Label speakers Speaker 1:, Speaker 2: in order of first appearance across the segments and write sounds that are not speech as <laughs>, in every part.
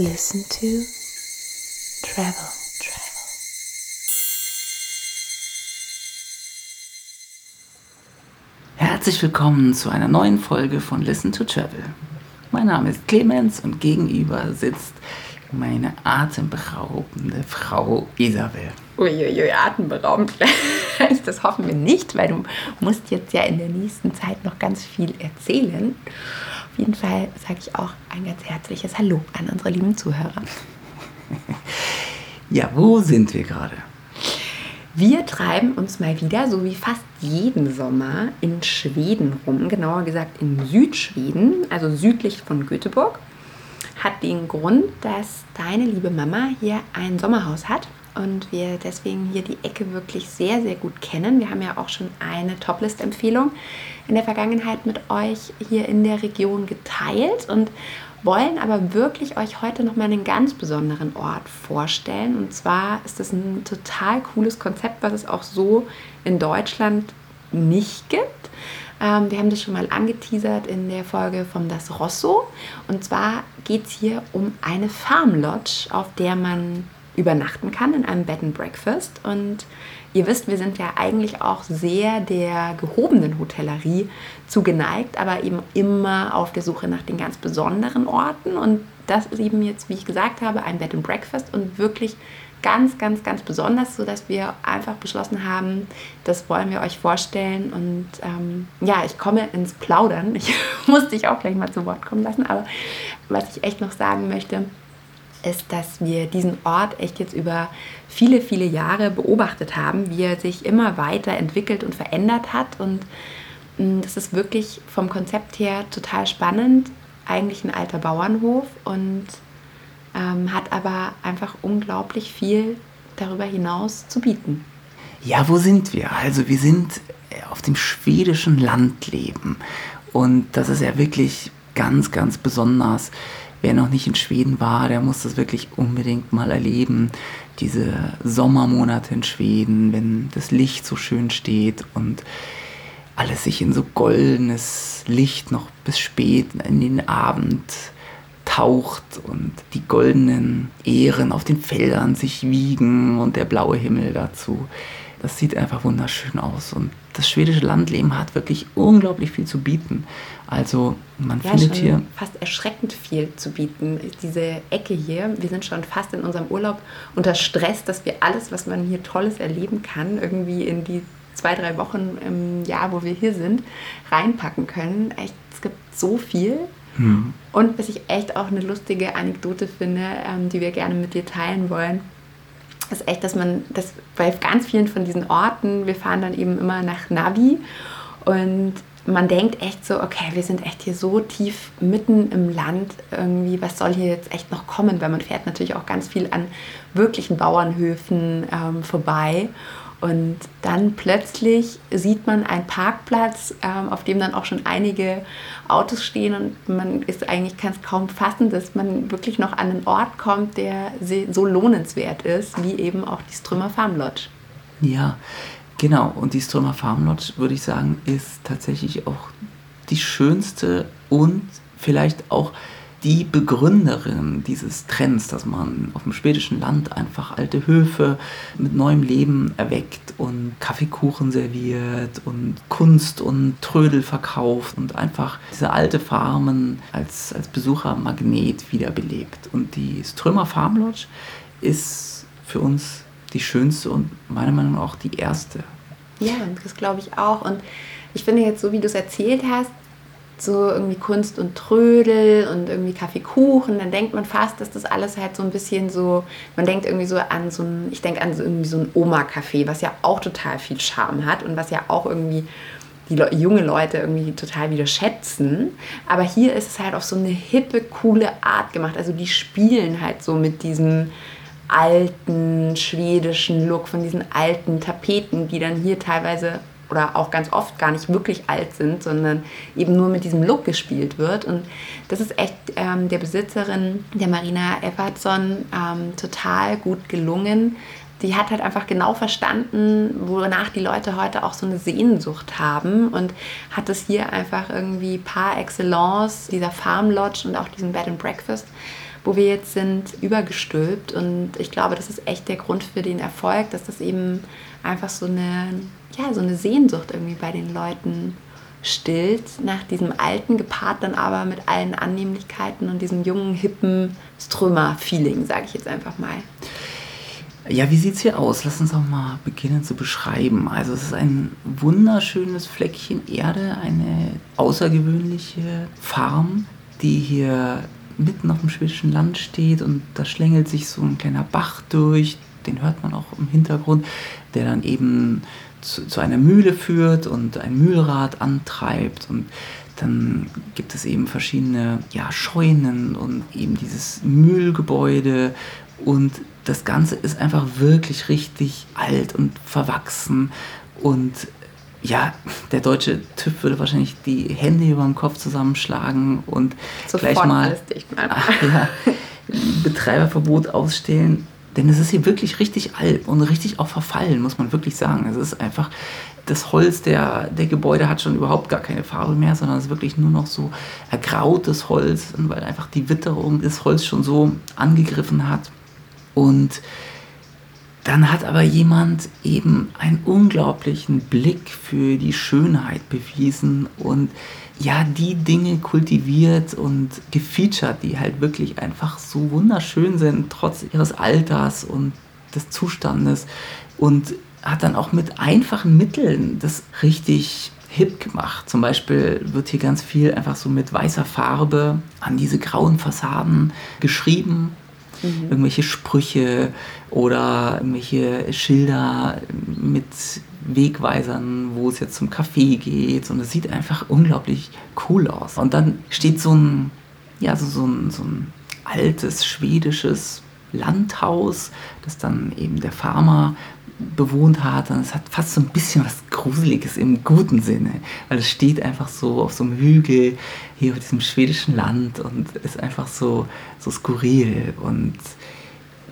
Speaker 1: Listen to Travel. Travel.
Speaker 2: Herzlich willkommen zu einer neuen Folge von Listen to Travel. Mein Name ist Clemens und gegenüber sitzt meine atemberaubende Frau Isabel.
Speaker 1: Uiuiui, atemberaubend. <laughs> das hoffen wir nicht, weil du musst jetzt ja in der nächsten Zeit noch ganz viel erzählen. Jeden Fall sage ich auch ein ganz herzliches Hallo an unsere lieben Zuhörer.
Speaker 2: Ja, wo sind wir gerade?
Speaker 1: Wir treiben uns mal wieder, so wie fast jeden Sommer, in Schweden rum, genauer gesagt in Südschweden, also südlich von Göteborg. Hat den Grund, dass deine liebe Mama hier ein Sommerhaus hat und wir deswegen hier die Ecke wirklich sehr, sehr gut kennen. Wir haben ja auch schon eine Toplist-Empfehlung in der Vergangenheit mit euch hier in der Region geteilt und wollen aber wirklich euch heute noch mal einen ganz besonderen Ort vorstellen. Und zwar ist das ein total cooles Konzept, was es auch so in Deutschland nicht gibt. Ähm, wir haben das schon mal angeteasert in der Folge von Das Rosso. Und zwar geht es hier um eine Farm Lodge, auf der man übernachten kann in einem Bed and Breakfast. Und ihr wisst, wir sind ja eigentlich auch sehr der gehobenen Hotellerie zugeneigt, aber eben immer auf der Suche nach den ganz besonderen Orten. Und das ist eben jetzt, wie ich gesagt habe, ein Bed and Breakfast und wirklich ganz, ganz, ganz besonders, sodass wir einfach beschlossen haben, das wollen wir euch vorstellen. Und ähm, ja, ich komme ins Plaudern. Ich <laughs> muss dich auch gleich mal zu Wort kommen lassen. Aber was ich echt noch sagen möchte, ist, dass wir diesen Ort echt jetzt über viele, viele Jahre beobachtet haben, wie er sich immer weiter entwickelt und verändert hat. Und mm, das ist wirklich vom Konzept her total spannend. Eigentlich ein alter Bauernhof und ähm, hat aber einfach unglaublich viel darüber hinaus zu bieten.
Speaker 2: Ja, wo sind wir? Also wir sind auf dem schwedischen Landleben und das ist ja wirklich ganz, ganz besonders wer noch nicht in Schweden war, der muss das wirklich unbedingt mal erleben. Diese Sommermonate in Schweden, wenn das Licht so schön steht und alles sich in so goldenes Licht noch bis spät in den Abend taucht und die goldenen Ähren auf den Feldern sich wiegen und der blaue Himmel dazu. Das sieht einfach wunderschön aus und das schwedische Landleben hat wirklich unglaublich viel zu bieten. Also man ja, findet hier
Speaker 1: fast erschreckend viel zu bieten. Diese Ecke hier, wir sind schon fast in unserem Urlaub unter Stress, dass wir alles, was man hier Tolles erleben kann, irgendwie in die zwei, drei Wochen im Jahr, wo wir hier sind, reinpacken können. Echt, es gibt so viel. Hm. Und was ich echt auch eine lustige Anekdote finde, ähm, die wir gerne mit dir teilen wollen ist echt, dass man das bei ganz vielen von diesen Orten, wir fahren dann eben immer nach Navi und man denkt echt so, okay, wir sind echt hier so tief mitten im Land, irgendwie, was soll hier jetzt echt noch kommen? Weil man fährt natürlich auch ganz viel an wirklichen Bauernhöfen ähm, vorbei. Und dann plötzlich sieht man einen Parkplatz, ähm, auf dem dann auch schon einige Autos stehen und man ist eigentlich kann es kaum fassen, dass man wirklich noch an einen Ort kommt, der so lohnenswert ist, wie eben auch die Strömer Farm Lodge.
Speaker 2: Ja, genau. Und die Strömer Farm Lodge, würde ich sagen, ist tatsächlich auch die schönste und vielleicht auch die Begründerin dieses Trends, dass man auf dem schwedischen Land einfach alte Höfe mit neuem Leben erweckt und Kaffeekuchen serviert und Kunst und Trödel verkauft und einfach diese alte Farmen als, als Besuchermagnet wiederbelebt. Und die Strömer Farm Lodge ist für uns die schönste und meiner Meinung nach auch die erste.
Speaker 1: Ja, das glaube ich auch. Und ich finde jetzt, so wie du es erzählt hast, so irgendwie Kunst und Trödel und irgendwie Kaffeekuchen, dann denkt man fast, dass das alles halt so ein bisschen so, man denkt irgendwie so an so ein, ich denke an so irgendwie so ein Oma-Café, was ja auch total viel Charme hat und was ja auch irgendwie die Le junge Leute irgendwie total wieder schätzen. Aber hier ist es halt auf so eine hippe, coole Art gemacht. Also die spielen halt so mit diesem alten schwedischen Look, von diesen alten Tapeten, die dann hier teilweise oder auch ganz oft gar nicht wirklich alt sind, sondern eben nur mit diesem Look gespielt wird. Und das ist echt ähm, der Besitzerin, der Marina Evertsson, ähm, total gut gelungen, die hat halt einfach genau verstanden, wonach die Leute heute auch so eine Sehnsucht haben und hat es hier einfach irgendwie par excellence, dieser Farm Lodge und auch diesen Bed and Breakfast, wo wir jetzt sind, übergestülpt. Und ich glaube, das ist echt der Grund für den Erfolg, dass das eben einfach so eine, ja, so eine Sehnsucht irgendwie bei den Leuten stillt, nach diesem alten, gepaart dann aber mit allen Annehmlichkeiten und diesem jungen, hippen Strömer-Feeling, sage ich jetzt einfach mal.
Speaker 2: Ja, wie sieht es hier aus? Lass uns doch mal beginnen zu beschreiben. Also es ist ein wunderschönes Fleckchen Erde, eine außergewöhnliche Farm, die hier mitten auf dem schwedischen Land steht und da schlängelt sich so ein kleiner Bach durch, den hört man auch im Hintergrund, der dann eben zu, zu einer Mühle führt und ein Mühlrad antreibt. Und dann gibt es eben verschiedene ja, Scheunen und eben dieses Mühlgebäude. Und das Ganze ist einfach wirklich richtig alt und verwachsen. Und ja, der deutsche TÜV würde wahrscheinlich die Hände über den Kopf zusammenschlagen und Sofort gleich mal ach, <laughs> ja, Betreiberverbot ausstellen. Denn es ist hier wirklich richtig alt und richtig auch verfallen, muss man wirklich sagen. Es ist einfach, das Holz der, der Gebäude hat schon überhaupt gar keine Farbe mehr, sondern es ist wirklich nur noch so ergrautes Holz, weil einfach die Witterung das Holz schon so angegriffen hat. Und dann hat aber jemand eben einen unglaublichen Blick für die Schönheit bewiesen und ja, die Dinge kultiviert und gefeatured, die halt wirklich einfach so wunderschön sind, trotz ihres Alters und des Zustandes. Und hat dann auch mit einfachen Mitteln das richtig hip gemacht. Zum Beispiel wird hier ganz viel einfach so mit weißer Farbe an diese grauen Fassaden geschrieben mhm. irgendwelche Sprüche oder irgendwelche Schilder mit Wegweisern, wo es jetzt zum Café geht. Und es sieht einfach unglaublich cool aus. Und dann steht so ein, ja, so, so, ein, so ein altes schwedisches Landhaus, das dann eben der Farmer bewohnt hat. Und es hat fast so ein bisschen was Gruseliges im guten Sinne, weil es steht einfach so auf so einem Hügel hier auf diesem schwedischen Land und ist einfach so, so skurril und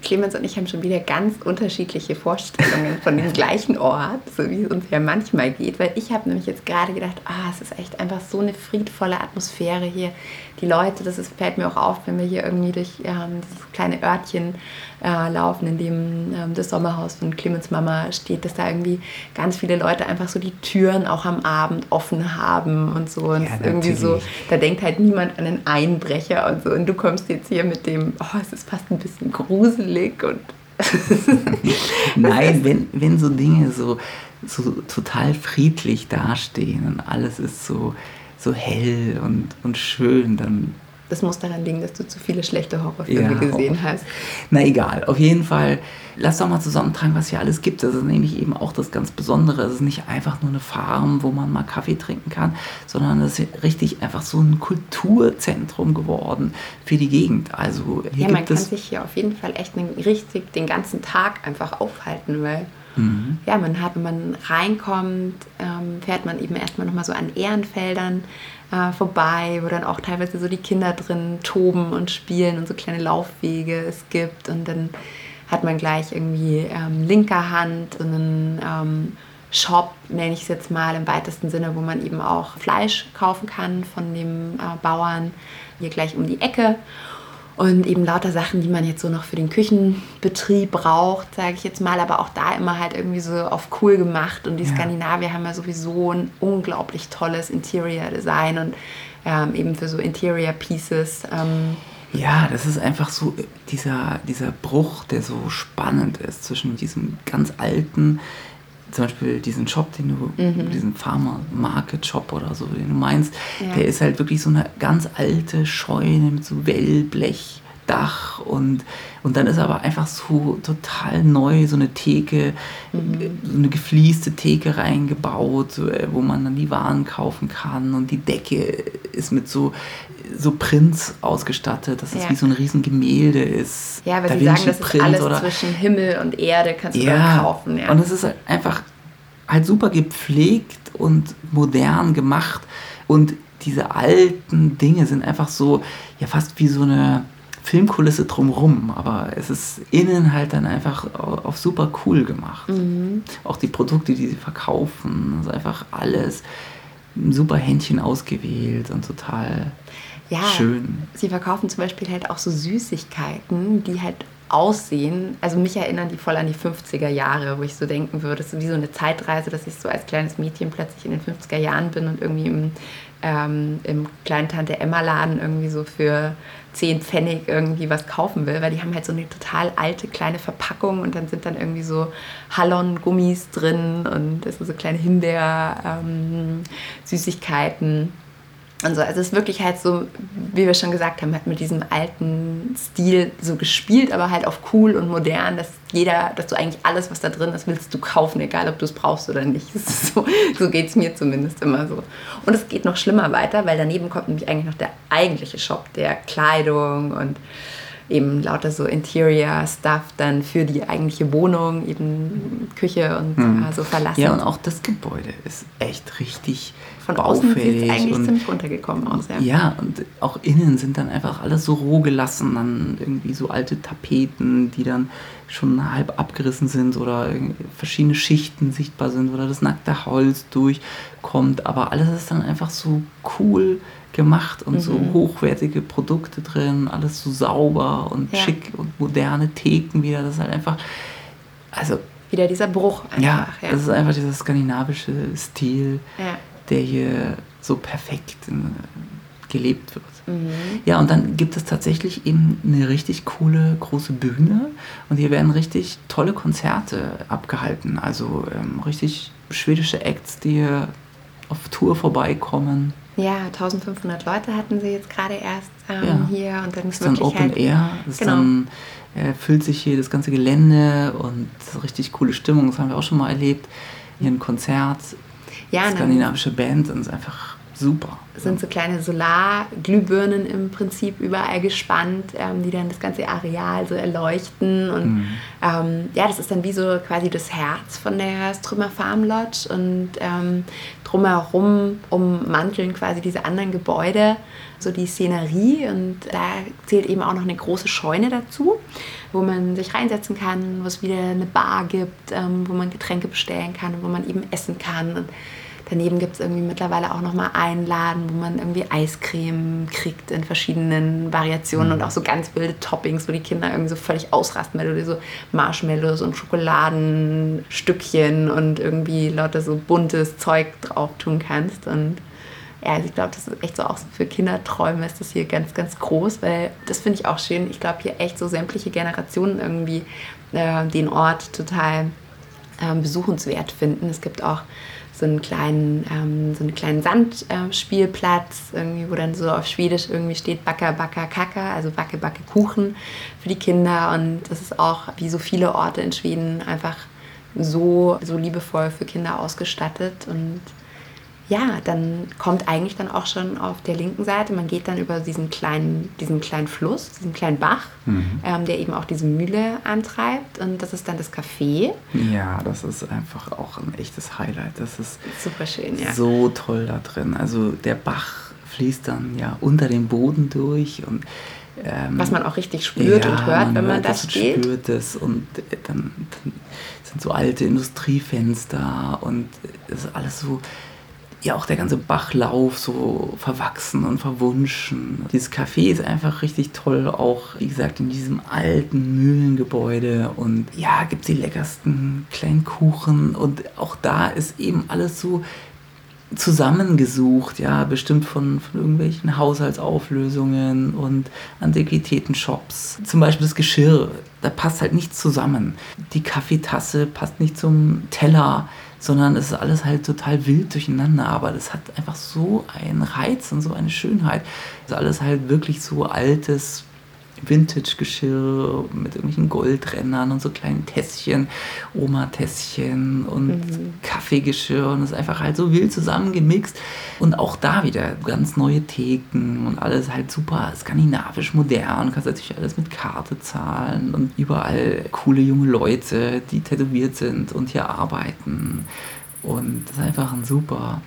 Speaker 1: Clemens und ich haben schon wieder ganz unterschiedliche Vorstellungen von dem <laughs> gleichen Ort, so wie es uns ja manchmal geht, weil ich habe nämlich jetzt gerade gedacht, ah, es ist echt einfach so eine friedvolle Atmosphäre hier. Die Leute, das ist, fällt mir auch auf, wenn wir hier irgendwie durch ähm, dieses kleine Örtchen äh, laufen, in dem ähm, das Sommerhaus von Clemens Mama steht, dass da irgendwie ganz viele Leute einfach so die Türen auch am Abend offen haben und so. Und ja, irgendwie so, da denkt halt niemand an einen Einbrecher und so. Und du kommst jetzt hier mit dem, oh, es ist fast ein bisschen gruselig und <laughs>
Speaker 2: Nein, wenn, wenn so Dinge so, so total friedlich dastehen und alles ist so, so hell und, und schön, dann
Speaker 1: das muss daran liegen, dass du zu viele schlechte Horrorfilme ja, gesehen hast.
Speaker 2: Na egal, auf jeden Fall, lass doch mal zusammentragen, was hier alles gibt. Das ist nämlich eben auch das ganz Besondere. Es ist nicht einfach nur eine Farm, wo man mal Kaffee trinken kann, sondern es ist richtig einfach so ein Kulturzentrum geworden für die Gegend. Also
Speaker 1: hier ja, man kann sich hier auf jeden Fall echt richtig den ganzen Tag einfach aufhalten, weil Mhm. Ja, man hat, wenn man reinkommt, ähm, fährt man eben erstmal nochmal so an Ehrenfeldern äh, vorbei, wo dann auch teilweise so die Kinder drin toben und spielen und so kleine Laufwege es gibt. Und dann hat man gleich irgendwie ähm, linker Hand und einen ähm, Shop, nenne ich es jetzt mal im weitesten Sinne, wo man eben auch Fleisch kaufen kann von dem äh, Bauern hier gleich um die Ecke und eben lauter Sachen, die man jetzt so noch für den Küchenbetrieb braucht, sage ich jetzt mal, aber auch da immer halt irgendwie so auf cool gemacht. Und die ja. Skandinavier haben ja sowieso ein unglaublich tolles Interior Design und ähm, eben für so Interior Pieces. Ähm,
Speaker 2: ja, das ist einfach so dieser, dieser Bruch, der so spannend ist zwischen diesem ganz alten zum Beispiel diesen Shop, den du, mhm. diesen Farmer Market Shop oder so, den du meinst, ja. der ist halt wirklich so eine ganz alte Scheune mit so Wellblech. Dach und, und dann ist aber einfach so total neu so eine Theke, mhm. so eine geflieste Theke reingebaut, wo man dann die Waren kaufen kann und die Decke ist mit so, so Prints ausgestattet, dass es ja. wie so ein riesen Gemälde ist.
Speaker 1: Ja, weil da sie sagen, das ist alles oder, zwischen Himmel und Erde, kannst du ja, kaufen.
Speaker 2: Ja. Und es ist halt einfach halt super gepflegt und modern gemacht und diese alten Dinge sind einfach so, ja fast wie so eine Filmkulisse drumrum, aber es ist innen halt dann einfach auf super cool gemacht. Mhm. Auch die Produkte, die sie verkaufen, ist einfach alles super Händchen ausgewählt und total ja, schön.
Speaker 1: Sie verkaufen zum Beispiel halt auch so Süßigkeiten, die halt aussehen, also mich erinnern die voll an die 50er Jahre, wo ich so denken würde, es ist wie so eine Zeitreise, dass ich so als kleines Mädchen plötzlich in den 50er Jahren bin und irgendwie im, ähm, im kleinen Tante Emma Laden irgendwie so für 10 Pfennig irgendwie was kaufen will, weil die haben halt so eine total alte kleine Verpackung und dann sind dann irgendwie so Hallon-Gummis drin und es sind so kleine Himbeer-Süßigkeiten. Ähm, und so. Also es ist wirklich halt so, wie wir schon gesagt haben, halt mit diesem alten Stil so gespielt, aber halt auf cool und modern, dass jeder, dass du eigentlich alles, was da drin ist, willst du kaufen, egal ob du es brauchst oder nicht. <laughs> So, so geht es mir zumindest immer so. Und es geht noch schlimmer weiter, weil daneben kommt nämlich eigentlich noch der eigentliche Shop der Kleidung und eben lauter so Interior-Stuff dann für die eigentliche Wohnung, eben Küche und hm. so verlassen.
Speaker 2: Ja, und auch das Gebäude ist echt richtig
Speaker 1: Von außen sieht es eigentlich ziemlich runtergekommen aus.
Speaker 2: Ja. ja, und auch innen sind dann einfach alles so roh gelassen, dann irgendwie so alte Tapeten, die dann schon halb abgerissen sind oder verschiedene Schichten sichtbar sind oder das nackte Holz durchkommt, aber alles ist dann einfach so cool gemacht und mhm. so hochwertige Produkte drin, alles so sauber und ja. schick und moderne Theken wieder. Das ist halt einfach, also.
Speaker 1: Wieder dieser Bruch
Speaker 2: einfach. Ja, ja. das ist einfach dieser skandinavische Stil, ja. der hier so perfekt äh, gelebt wird. Mhm. Ja, und dann gibt es tatsächlich eben eine richtig coole große Bühne und hier werden richtig tolle Konzerte abgehalten. Also ähm, richtig schwedische Acts, die hier auf Tour vorbeikommen.
Speaker 1: Ja, 1500 Leute hatten sie jetzt gerade erst ähm, ja. hier und dann ist,
Speaker 2: ist dann Open halt, Air. Ist genau. dann äh, füllt sich hier das ganze Gelände und richtig coole Stimmung. Das haben wir auch schon mal erlebt. Hier ein Konzert, ja, skandinavische Band und es ist einfach Super.
Speaker 1: Es sind so kleine Solarglühbirnen im Prinzip überall gespannt, ähm, die dann das ganze Areal so erleuchten. Und mhm. ähm, ja, das ist dann wie so quasi das Herz von der Strömer Farm Lodge. Und ähm, drumherum ummanteln quasi diese anderen Gebäude so die Szenerie. Und da zählt eben auch noch eine große Scheune dazu, wo man sich reinsetzen kann, wo es wieder eine Bar gibt, ähm, wo man Getränke bestellen kann, wo man eben essen kann. Und Daneben gibt es irgendwie mittlerweile auch nochmal einen Laden, wo man irgendwie Eiscreme kriegt in verschiedenen Variationen mhm. und auch so ganz wilde Toppings, wo die Kinder irgendwie so völlig ausrasten, weil du dir so Marshmallows und Schokoladenstückchen und irgendwie lauter so buntes Zeug drauf tun kannst. Und ja, also ich glaube, das ist echt so auch für Kinderträume ist das hier ganz, ganz groß, weil das finde ich auch schön. Ich glaube, hier echt so sämtliche Generationen irgendwie äh, den Ort total äh, besuchenswert finden. Es gibt auch so einen kleinen, ähm, so einen kleinen Sandspielplatz, äh, wo dann so auf Schwedisch irgendwie steht Backa Backa Kaka, also Backe Backe Kuchen für die Kinder. Und das ist auch wie so viele Orte in Schweden einfach so, so liebevoll für Kinder ausgestattet. Und ja, dann kommt eigentlich dann auch schon auf der linken Seite, man geht dann über diesen kleinen, diesen kleinen Fluss, diesen kleinen Bach, mhm. ähm, der eben auch diese Mühle antreibt. Und das ist dann das Café.
Speaker 2: Ja, das ist einfach auch ein echtes Highlight. Das ist
Speaker 1: super schön, ja.
Speaker 2: So toll da drin. Also der Bach fließt dann ja unter dem Boden durch und
Speaker 1: ähm, was man auch richtig spürt ja, und hört, man wenn man da steht.
Speaker 2: spürt es und äh, dann, dann sind so alte Industriefenster und es ist alles so ja auch der ganze Bachlauf so verwachsen und verwunschen. Dieses Café ist einfach richtig toll, auch wie gesagt in diesem alten Mühlengebäude und ja, gibt es die leckersten kleinen Kuchen und auch da ist eben alles so zusammengesucht, ja, bestimmt von, von irgendwelchen Haushaltsauflösungen und Antiquitätenshops. Zum Beispiel das Geschirr, da passt halt nichts zusammen. Die Kaffeetasse passt nicht zum Teller sondern es ist alles halt total wild durcheinander, aber das hat einfach so einen Reiz und so eine Schönheit. Es ist alles halt wirklich so altes Vintage-Geschirr mit irgendwelchen Goldrändern und so kleinen Tässchen, Oma-Tässchen und mhm. Kaffeegeschirr und es ist einfach halt so wild zusammengemixt und auch da wieder ganz neue Theken und alles halt super skandinavisch modern, du kannst natürlich alles mit Karte zahlen und überall coole junge Leute, die tätowiert sind und hier arbeiten und das ist einfach ein super,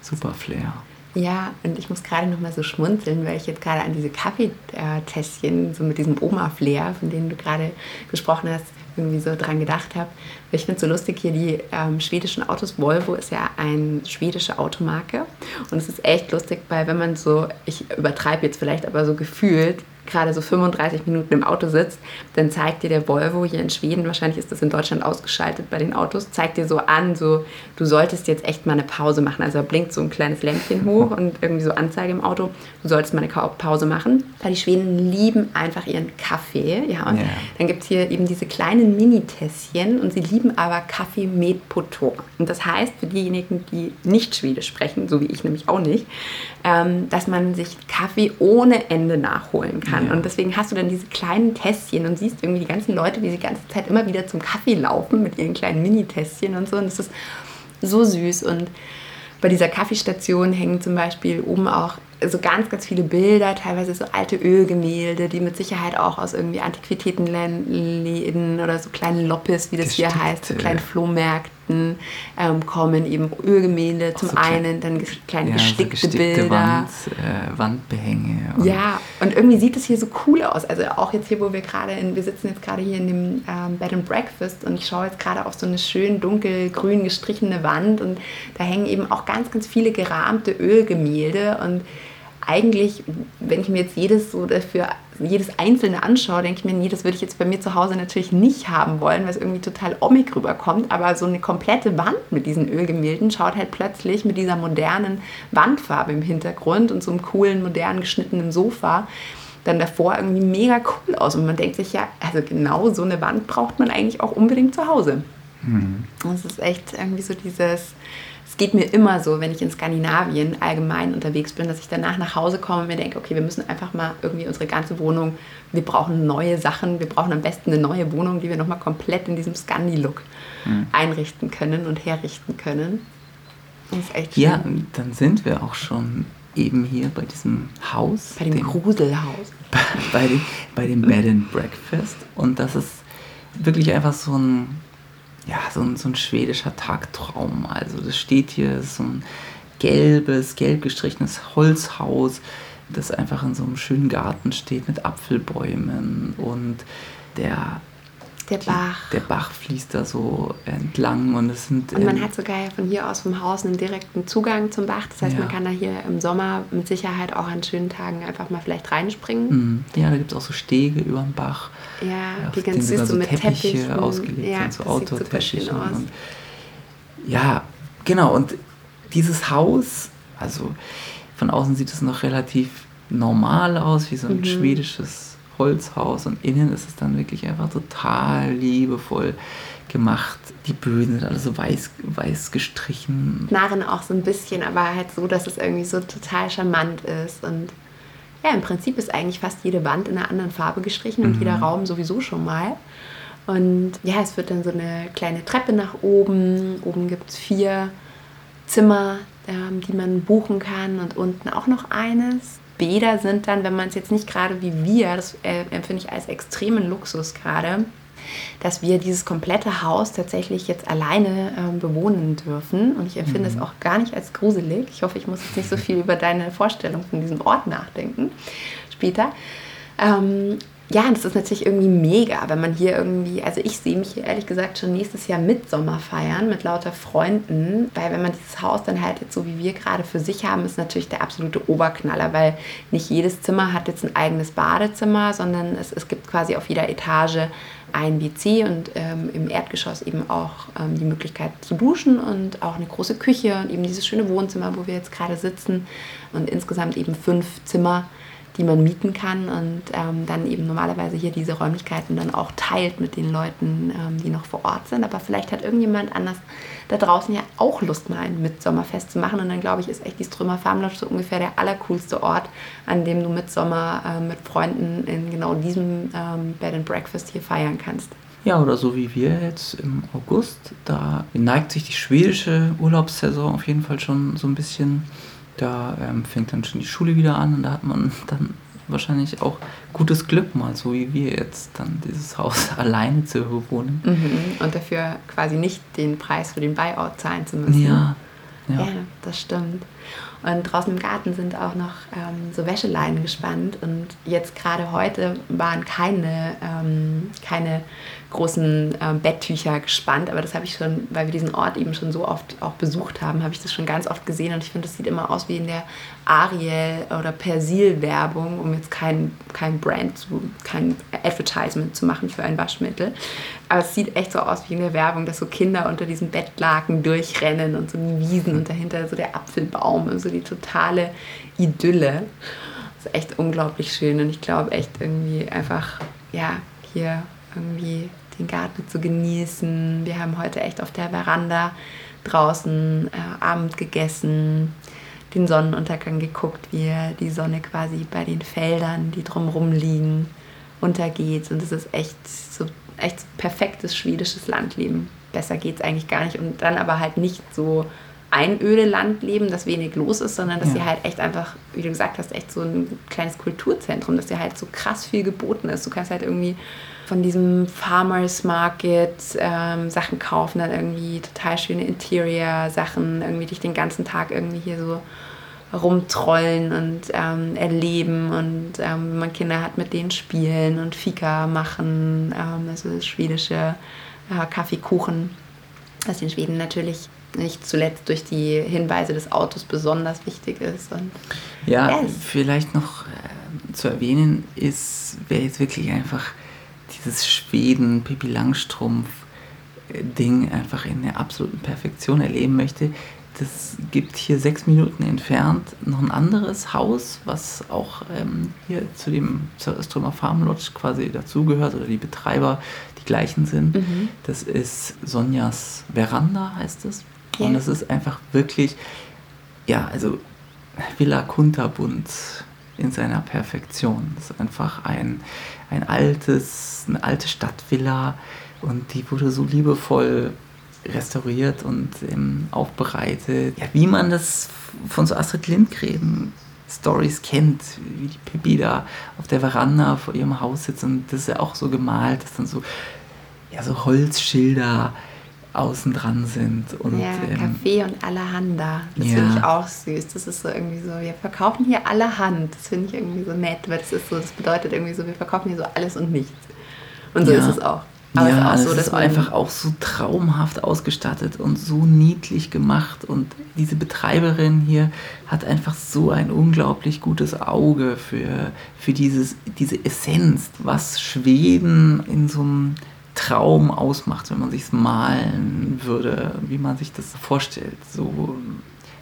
Speaker 2: super Flair.
Speaker 1: Ja, und ich muss gerade noch mal so schmunzeln, weil ich jetzt gerade an diese Kaffeetässchen, so mit diesem Oma-Flair, von denen du gerade gesprochen hast, irgendwie so dran gedacht habe. Ich finde es so lustig hier, die ähm, schwedischen Autos, Volvo ist ja eine schwedische Automarke. Und es ist echt lustig, weil wenn man so, ich übertreibe jetzt vielleicht, aber so gefühlt, gerade so 35 Minuten im Auto sitzt, dann zeigt dir der Volvo hier in Schweden, wahrscheinlich ist das in Deutschland ausgeschaltet bei den Autos, zeigt dir so an, so du solltest jetzt echt mal eine Pause machen. Also da blinkt so ein kleines Lämpchen hoch und irgendwie so Anzeige im Auto, du solltest mal eine Pause machen. Weil die Schweden lieben einfach ihren Kaffee. Ja, und yeah. dann gibt es hier eben diese kleinen Mini-Tässchen und sie lieben aber Kaffee mit Pottor. Und das heißt, für diejenigen, die nicht Schwedisch sprechen, so wie ich nämlich auch nicht, ähm, dass man sich Kaffee ohne Ende nachholen kann. Ja. Und deswegen hast du dann diese kleinen Tässchen und siehst irgendwie die ganzen Leute, die die ganze Zeit immer wieder zum Kaffee laufen mit ihren kleinen Mini-Tässchen und so. Und das ist so süß. Und bei dieser Kaffeestation hängen zum Beispiel oben auch so ganz, ganz viele Bilder, teilweise so alte Ölgemälde, die mit Sicherheit auch aus irgendwie Antiquitätenläden oder so kleinen Loppis, wie das Gestickte. hier heißt, so kleinen Flohmärkten Objekten ähm, kommen eben Ölgemälde zum so einen, dann kleine ja, gestickte, so gestickte Bilder.
Speaker 2: Wand, äh, Wandbehänge.
Speaker 1: Und ja, und irgendwie sieht es hier so cool aus. Also auch jetzt hier, wo wir gerade wir sitzen jetzt gerade hier in dem ähm, Bed and Breakfast und ich schaue jetzt gerade auf so eine schön dunkelgrün gestrichene Wand und da hängen eben auch ganz, ganz viele gerahmte Ölgemälde und eigentlich, wenn ich mir jetzt jedes so dafür, jedes einzelne anschaue, denke ich mir, nee, das würde ich jetzt bei mir zu Hause natürlich nicht haben wollen, weil es irgendwie total ommig rüberkommt. Aber so eine komplette Wand mit diesen Ölgemälden schaut halt plötzlich mit dieser modernen Wandfarbe im Hintergrund und so einem coolen, modern geschnittenen Sofa dann davor irgendwie mega cool aus. Und man denkt sich ja, also genau so eine Wand braucht man eigentlich auch unbedingt zu Hause. Mhm. Und es ist echt irgendwie so dieses, es geht mir immer so, wenn ich in Skandinavien allgemein unterwegs bin, dass ich danach nach Hause komme und mir denke, okay, wir müssen einfach mal irgendwie unsere ganze Wohnung, wir brauchen neue Sachen, wir brauchen am besten eine neue Wohnung, die wir nochmal komplett in diesem Scandi-Look mhm. einrichten können und herrichten können.
Speaker 2: Das ist echt schön. Ja, dann sind wir auch schon eben hier bei diesem Haus.
Speaker 1: Bei dem, dem Gruselhaus. <laughs>
Speaker 2: Bei, dem, bei dem Bed and Breakfast. Und das ist wirklich einfach so ein ja, so ein, so ein schwedischer Tagtraum. Also das steht hier, so ein gelbes, gelb gestrichenes Holzhaus, das einfach in so einem schönen Garten steht mit Apfelbäumen und der
Speaker 1: der Bach.
Speaker 2: Der Bach fließt da so entlang und es sind.
Speaker 1: Und man ähm, hat sogar von hier aus vom Haus einen direkten Zugang zum Bach. Das heißt, ja. man kann da hier im Sommer mit Sicherheit auch an schönen Tagen einfach mal vielleicht reinspringen.
Speaker 2: Mhm. Ja, da gibt es auch so Stege über dem Bach.
Speaker 1: Ja, die ganz süß so mit Teppiche Teppichen.
Speaker 2: ausgelegt ja, sind, so Autoteppiche. Ja, genau. Und dieses Haus, also von außen sieht es noch relativ normal aus, wie so ein mhm. schwedisches Holzhaus und innen ist es dann wirklich einfach total liebevoll gemacht. Die Böden sind alle so weiß, weiß gestrichen.
Speaker 1: Narren auch so ein bisschen, aber halt so, dass es irgendwie so total charmant ist. Und ja, im Prinzip ist eigentlich fast jede Wand in einer anderen Farbe gestrichen und mhm. jeder Raum sowieso schon mal. Und ja, es wird dann so eine kleine Treppe nach oben. Oben gibt es vier Zimmer, ähm, die man buchen kann und unten auch noch eines. Bäder sind dann, wenn man es jetzt nicht gerade wie wir, das äh, empfinde ich als extremen Luxus gerade, dass wir dieses komplette Haus tatsächlich jetzt alleine ähm, bewohnen dürfen. Und ich empfinde mhm. es auch gar nicht als gruselig. Ich hoffe, ich muss jetzt nicht so viel über deine Vorstellung von diesem Ort nachdenken später. Ähm, ja, das ist natürlich irgendwie mega, wenn man hier irgendwie, also ich sehe mich hier ehrlich gesagt schon nächstes Jahr mit Sommer feiern, mit lauter Freunden, weil wenn man dieses Haus dann halt jetzt so wie wir gerade für sich haben, ist natürlich der absolute Oberknaller, weil nicht jedes Zimmer hat jetzt ein eigenes Badezimmer, sondern es, es gibt quasi auf jeder Etage ein WC und ähm, im Erdgeschoss eben auch ähm, die Möglichkeit zu duschen und auch eine große Küche und eben dieses schöne Wohnzimmer, wo wir jetzt gerade sitzen und insgesamt eben fünf Zimmer die man mieten kann und ähm, dann eben normalerweise hier diese Räumlichkeiten dann auch teilt mit den Leuten, ähm, die noch vor Ort sind. Aber vielleicht hat irgendjemand anders da draußen ja auch Lust, mal ein Mitsommerfest zu machen. Und dann glaube ich, ist echt die Strömer Farmlodge so ungefähr der allercoolste Ort, an dem du Mitsommer äh, mit Freunden in genau diesem ähm, Bed and Breakfast hier feiern kannst.
Speaker 2: Ja, oder so wie wir jetzt im August, da neigt sich die schwedische Urlaubssaison auf jeden Fall schon so ein bisschen da ähm, fängt dann schon die Schule wieder an und da hat man dann wahrscheinlich auch gutes Glück mal, so wie wir jetzt, dann dieses Haus <laughs> alleine zu bewohnen.
Speaker 1: Mhm. Und dafür quasi nicht den Preis für den Buyout zahlen zu müssen.
Speaker 2: Ja,
Speaker 1: Ja. ja, das stimmt. Und draußen im Garten sind auch noch ähm, so Wäscheleinen gespannt. Und jetzt gerade heute waren keine, ähm, keine großen äh, Betttücher gespannt. Aber das habe ich schon, weil wir diesen Ort eben schon so oft auch besucht haben, habe ich das schon ganz oft gesehen. Und ich finde, das sieht immer aus wie in der Ariel- oder Persil-Werbung, um jetzt kein, kein Brand zu, kein Advertisement zu machen für ein Waschmittel. Aber es sieht echt so aus wie in der Werbung, dass so Kinder unter diesen Bettlaken durchrennen und so Wiesen und dahinter so der Apfelbaum und so die totale Idylle. Das ist echt unglaublich schön und ich glaube echt irgendwie einfach, ja, hier irgendwie den Garten zu genießen. Wir haben heute echt auf der Veranda draußen äh, Abend gegessen, den Sonnenuntergang geguckt, wie die Sonne quasi bei den Feldern, die drumherum liegen, untergeht. Und es ist echt so echt perfektes schwedisches Landleben. Besser geht es eigentlich gar nicht. Und dann aber halt nicht so einöde Landleben, dass wenig los ist, sondern dass ja. sie halt echt einfach, wie du gesagt hast, echt so ein kleines Kulturzentrum, dass dir halt so krass viel geboten ist. Du kannst halt irgendwie von diesem Farmers Market ähm, Sachen kaufen, dann irgendwie total schöne Interior-Sachen, irgendwie dich den ganzen Tag irgendwie hier so rumtrollen und ähm, erleben und ähm, wenn man Kinder hat, mit denen spielen und Fika machen, ähm, also das schwedische äh, Kaffeekuchen, was in Schweden natürlich nicht zuletzt durch die Hinweise des Autos besonders wichtig ist. Und
Speaker 2: ja, yes. vielleicht noch äh, zu erwähnen ist, wer jetzt wirklich einfach dieses Schweden, Pippi Langstrumpf äh, Ding einfach in der absoluten Perfektion erleben möchte, das gibt hier sechs Minuten entfernt noch ein anderes Haus, was auch ähm, hier zu dem Strömer Farm Lodge quasi dazugehört oder die Betreiber die gleichen sind. Mhm. Das ist Sonjas Veranda, heißt es. Yeah. Und es ist einfach wirklich, ja, also Villa Kunterbund in seiner Perfektion. Das ist einfach ein, ein altes, eine alte Stadtvilla und die wurde so liebevoll restauriert und ähm, aufbereitet. Ja, wie man das von so Astrid Lindgren Stories kennt, wie die Pippi da auf der Veranda vor ihrem Haus sitzt und das ist ja auch so gemalt, dass dann so, ja, so Holzschilder außen dran sind. Und,
Speaker 1: ja, ähm, Kaffee und allerhanda. Das ja. finde ich auch süß. Das ist so irgendwie so, wir verkaufen hier allerhand. Das finde ich irgendwie so nett, weil das ist so, das bedeutet irgendwie so, wir verkaufen hier so alles und nichts. Und so ja. ist es auch.
Speaker 2: Aber ja, es ist, auch so, ist einfach auch so traumhaft ausgestattet und so niedlich gemacht. Und diese Betreiberin hier hat einfach so ein unglaublich gutes Auge für, für dieses, diese Essenz, was Schweden in so einem Traum ausmacht, wenn man sich malen würde, wie man sich das vorstellt. So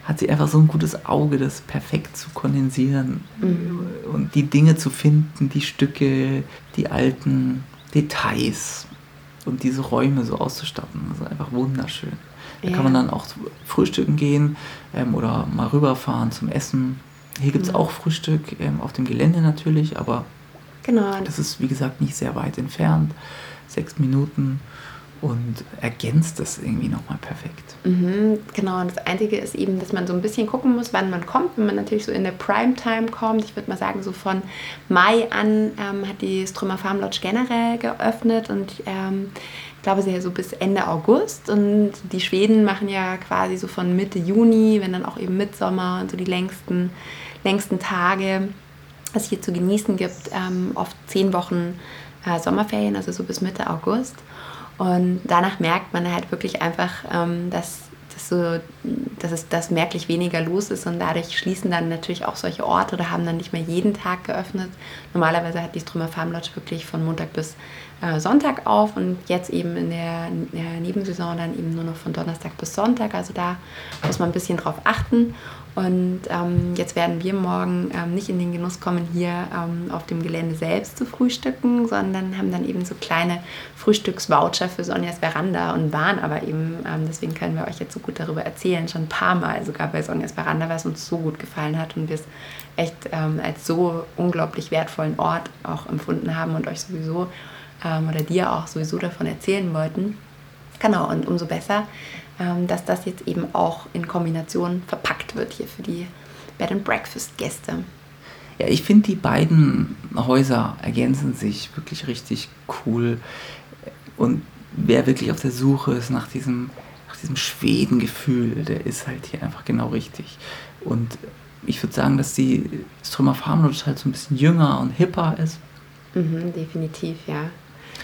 Speaker 2: hat sie einfach so ein gutes Auge, das perfekt zu kondensieren mhm. und die Dinge zu finden, die Stücke, die alten Details und diese Räume so auszustatten. Das ist einfach wunderschön. Da ja. kann man dann auch frühstücken gehen ähm, oder mal rüberfahren zum Essen. Hier gibt es mhm. auch Frühstück ähm, auf dem Gelände natürlich, aber genau. das ist wie gesagt nicht sehr weit entfernt. Sechs Minuten und ergänzt das irgendwie nochmal perfekt.
Speaker 1: Mhm, genau, und das Einzige ist eben, dass man so ein bisschen gucken muss, wann man kommt. Wenn man natürlich so in der Primetime kommt, ich würde mal sagen, so von Mai an ähm, hat die Strömer Farm Lodge generell geöffnet und ähm, ich glaube, sie ja so bis Ende August. Und die Schweden machen ja quasi so von Mitte Juni, wenn dann auch eben Mitsommer und so die längsten, längsten Tage, was es hier zu genießen gibt, ähm, oft zehn Wochen äh, Sommerferien, also so bis Mitte August. Und danach merkt man halt wirklich einfach, ähm, dass, dass, so, dass es dass merklich weniger los ist und dadurch schließen dann natürlich auch solche Orte oder haben dann nicht mehr jeden Tag geöffnet. Normalerweise hat die Strömer Farm Lodge wirklich von Montag bis äh, Sonntag auf und jetzt eben in der, in der Nebensaison dann eben nur noch von Donnerstag bis Sonntag. Also da muss man ein bisschen drauf achten. Und ähm, jetzt werden wir morgen ähm, nicht in den Genuss kommen, hier ähm, auf dem Gelände selbst zu frühstücken, sondern haben dann eben so kleine Frühstücksvoucher für Sonjas Veranda und waren aber eben, ähm, deswegen können wir euch jetzt so gut darüber erzählen, schon ein paar Mal sogar bei Sonjas Veranda, weil es uns so gut gefallen hat und wir es echt ähm, als so unglaublich wertvollen Ort auch empfunden haben und euch sowieso ähm, oder dir auch sowieso davon erzählen wollten. Genau, und umso besser, dass das jetzt eben auch in Kombination verpackt wird hier für die Bed and Breakfast Gäste.
Speaker 2: Ja, ich finde, die beiden Häuser ergänzen sich wirklich richtig cool. Und wer wirklich auf der Suche ist nach diesem, nach diesem Schweden-Gefühl, der ist halt hier einfach genau richtig. Und ich würde sagen, dass die Strömer Farmlodge halt so ein bisschen jünger und hipper ist.
Speaker 1: Mhm, definitiv, ja.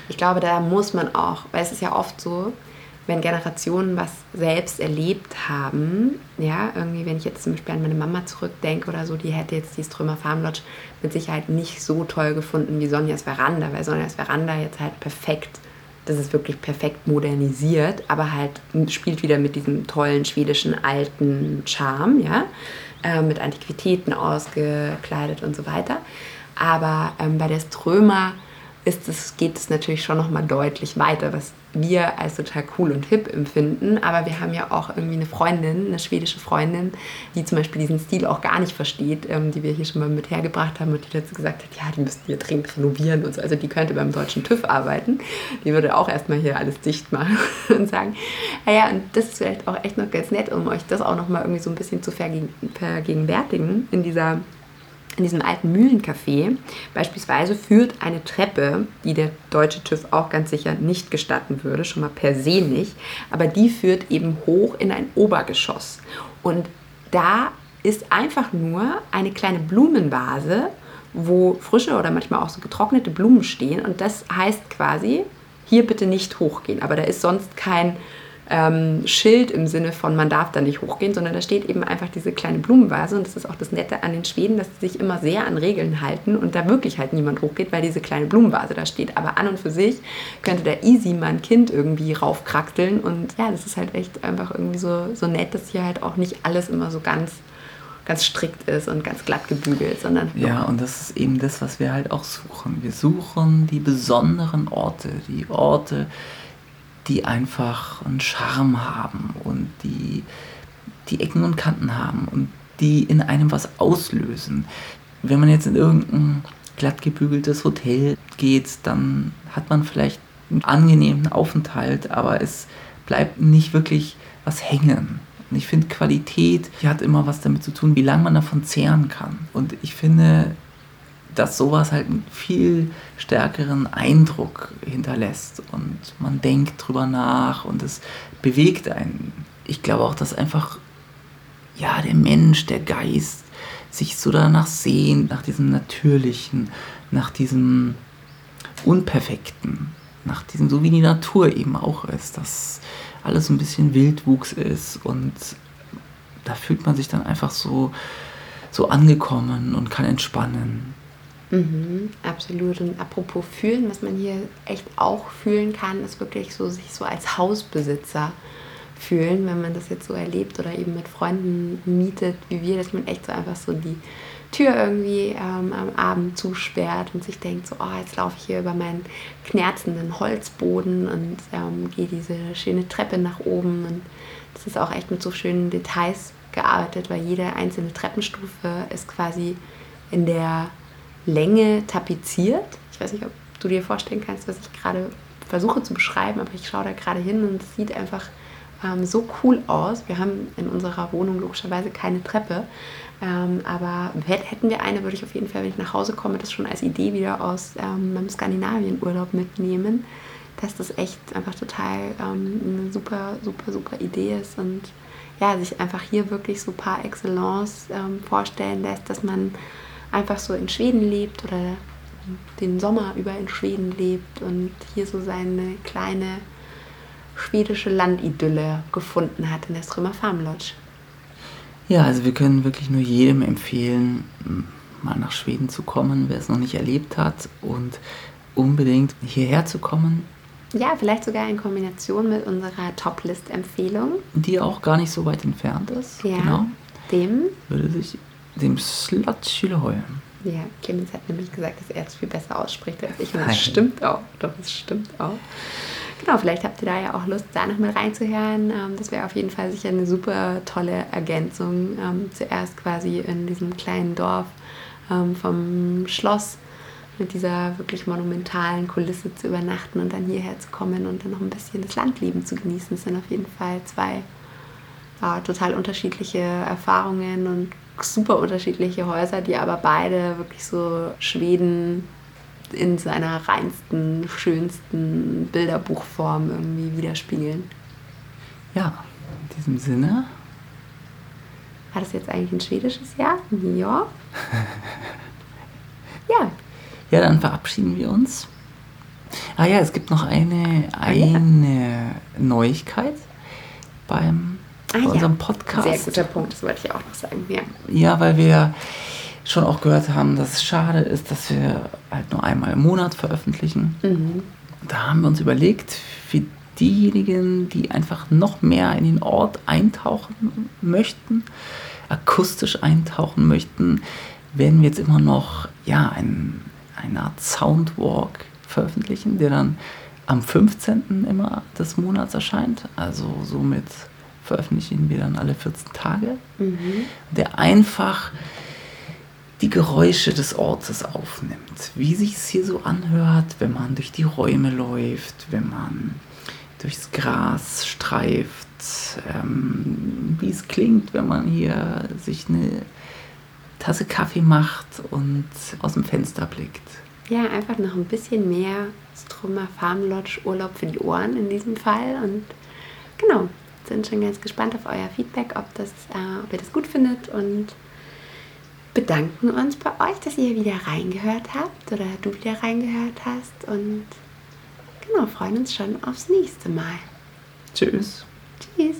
Speaker 1: Ich glaube, da muss man auch, weil es ist ja oft so, wenn Generationen was selbst erlebt haben, ja, irgendwie, wenn ich jetzt zum Beispiel an meine Mama zurückdenke oder so, die hätte jetzt die Strömer Farm Lodge mit Sicherheit nicht so toll gefunden wie Sonjas Veranda, weil Sonjas Veranda jetzt halt perfekt, das ist wirklich perfekt modernisiert, aber halt spielt wieder mit diesem tollen schwedischen alten Charme, ja, äh, mit Antiquitäten ausgekleidet und so weiter. Aber ähm, bei der Strömer ist es, geht es natürlich schon nochmal deutlich weiter, was wir als total cool und hip empfinden. Aber wir haben ja auch irgendwie eine Freundin, eine schwedische Freundin, die zum Beispiel diesen Stil auch gar nicht versteht, ähm, die wir hier schon mal mit hergebracht haben und die dazu gesagt hat, ja, die müssten hier dringend renovieren und so. Also die könnte beim deutschen TÜV arbeiten. Die würde auch erstmal hier alles dicht machen <laughs> und sagen, naja, und das ist vielleicht auch echt noch ganz nett, um euch das auch nochmal irgendwie so ein bisschen zu vergegenwärtigen in dieser in diesem alten Mühlencafé beispielsweise führt eine Treppe, die der deutsche TÜV auch ganz sicher nicht gestatten würde, schon mal per se nicht, aber die führt eben hoch in ein Obergeschoss. Und da ist einfach nur eine kleine Blumenvase, wo frische oder manchmal auch so getrocknete Blumen stehen. Und das heißt quasi, hier bitte nicht hochgehen. Aber da ist sonst kein ähm, Schild im Sinne von, man darf da nicht hochgehen, sondern da steht eben einfach diese kleine Blumenvase und das ist auch das Nette an den Schweden, dass sie sich immer sehr an Regeln halten und da wirklich halt niemand hochgeht, weil diese kleine Blumenvase da steht. Aber an und für sich könnte da easy mal ein Kind irgendwie raufkrakteln und ja, das ist halt echt einfach irgendwie so, so nett, dass hier halt auch nicht alles immer so ganz ganz strikt ist und ganz glatt gebügelt, sondern
Speaker 2: ja, und das ist eben das, was wir halt auch suchen. Wir suchen die besonderen Orte, die Orte, die einfach einen Charme haben und die, die Ecken und Kanten haben und die in einem was auslösen. Wenn man jetzt in irgendein glatt gebügeltes Hotel geht, dann hat man vielleicht einen angenehmen Aufenthalt, aber es bleibt nicht wirklich was hängen. Und ich finde, Qualität die hat immer was damit zu tun, wie lange man davon zehren kann. Und ich finde, dass sowas halt einen viel stärkeren Eindruck hinterlässt und man denkt drüber nach und es bewegt einen. Ich glaube auch, dass einfach ja der Mensch, der Geist sich so danach sehnt, nach diesem Natürlichen, nach diesem Unperfekten, nach diesem, so wie die Natur eben auch ist, dass alles ein bisschen Wildwuchs ist und da fühlt man sich dann einfach so, so angekommen und kann entspannen.
Speaker 1: Mhm, absolut. Und apropos fühlen, was man hier echt auch fühlen kann, ist wirklich so sich so als Hausbesitzer fühlen, wenn man das jetzt so erlebt oder eben mit Freunden mietet, wie wir, dass man echt so einfach so die Tür irgendwie ähm, am Abend zusperrt und sich denkt, so, oh, jetzt laufe ich hier über meinen knerzenden Holzboden und ähm, gehe diese schöne Treppe nach oben. Und das ist auch echt mit so schönen Details gearbeitet, weil jede einzelne Treppenstufe ist quasi in der Länge tapeziert. Ich weiß nicht, ob du dir vorstellen kannst, was ich gerade versuche zu beschreiben, aber ich schaue da gerade hin und es sieht einfach ähm, so cool aus. Wir haben in unserer Wohnung logischerweise keine Treppe, ähm, aber hätten wir eine, würde ich auf jeden Fall, wenn ich nach Hause komme, das schon als Idee wieder aus ähm, meinem Skandinavien-Urlaub mitnehmen, dass das echt einfach total ähm, eine super, super, super Idee ist und ja, sich einfach hier wirklich so par excellence ähm, vorstellen lässt, dass man einfach so in Schweden lebt oder den Sommer über in Schweden lebt und hier so seine kleine schwedische Landidylle gefunden hat in der Strömer Farm Lodge.
Speaker 2: Ja, also wir können wirklich nur jedem empfehlen, mal nach Schweden zu kommen, wer es noch nicht erlebt hat und unbedingt hierher zu kommen.
Speaker 1: Ja, vielleicht sogar in Kombination mit unserer Top-List-Empfehlung.
Speaker 2: Die auch gar nicht so weit entfernt ist.
Speaker 1: Ja, genau. dem
Speaker 2: würde sich dem Slot Schülerholm.
Speaker 1: Ja, Clemens hat nämlich gesagt, dass er es viel besser ausspricht als ich. Und das stimmt auch. Doch, das stimmt auch. Genau, vielleicht habt ihr da ja auch Lust, da nochmal reinzuhören. Ähm, das wäre auf jeden Fall sicher eine super tolle Ergänzung. Ähm, zuerst quasi in diesem kleinen Dorf ähm, vom Schloss mit dieser wirklich monumentalen Kulisse zu übernachten und dann hierher zu kommen und dann noch ein bisschen das Landleben zu genießen. Das sind auf jeden Fall zwei ja, total unterschiedliche Erfahrungen und super unterschiedliche Häuser, die aber beide wirklich so Schweden in seiner reinsten, schönsten Bilderbuchform irgendwie widerspiegeln.
Speaker 2: Ja, in diesem Sinne.
Speaker 1: War das jetzt eigentlich ein schwedisches Jahr? Ja. <laughs> ja.
Speaker 2: Ja, dann verabschieden wir uns. Ah ja, es gibt noch eine, eine Neuigkeit beim
Speaker 1: Ah,
Speaker 2: bei
Speaker 1: ja.
Speaker 2: unserem Podcast.
Speaker 1: Sehr guter Punkt, das wollte ich auch noch sagen. Ja.
Speaker 2: Ja, weil wir schon auch gehört haben, dass es schade ist, dass wir halt nur einmal im Monat veröffentlichen.
Speaker 1: Mhm.
Speaker 2: Da haben wir uns überlegt, für diejenigen, die einfach noch mehr in den Ort eintauchen möchten, akustisch eintauchen möchten, werden wir jetzt immer noch ja, ein, eine Art Soundwalk veröffentlichen, der dann am 15. immer des Monats erscheint. Also somit veröffentlichen wir dann alle 14 Tage,
Speaker 1: Mhm.
Speaker 2: der einfach die Geräusche des Ortes aufnimmt. Wie sich es hier so anhört, wenn man durch die Räume läuft, wenn man durchs Gras streift, ähm, wie es klingt, wenn man hier sich eine Tasse Kaffee macht und aus dem Fenster blickt.
Speaker 1: Ja, einfach noch ein bisschen mehr Strummer Farm Lodge Urlaub für die Ohren in diesem Fall. Und genau, sind schon ganz gespannt auf euer Feedback, ob, das, äh, ob ihr das gut findet und bedanken uns bei euch, dass ihr wieder reingehört habt oder du wieder reingehört hast und genau, freuen uns schon aufs nächste Mal.
Speaker 2: Tschüss.
Speaker 1: Tschüss.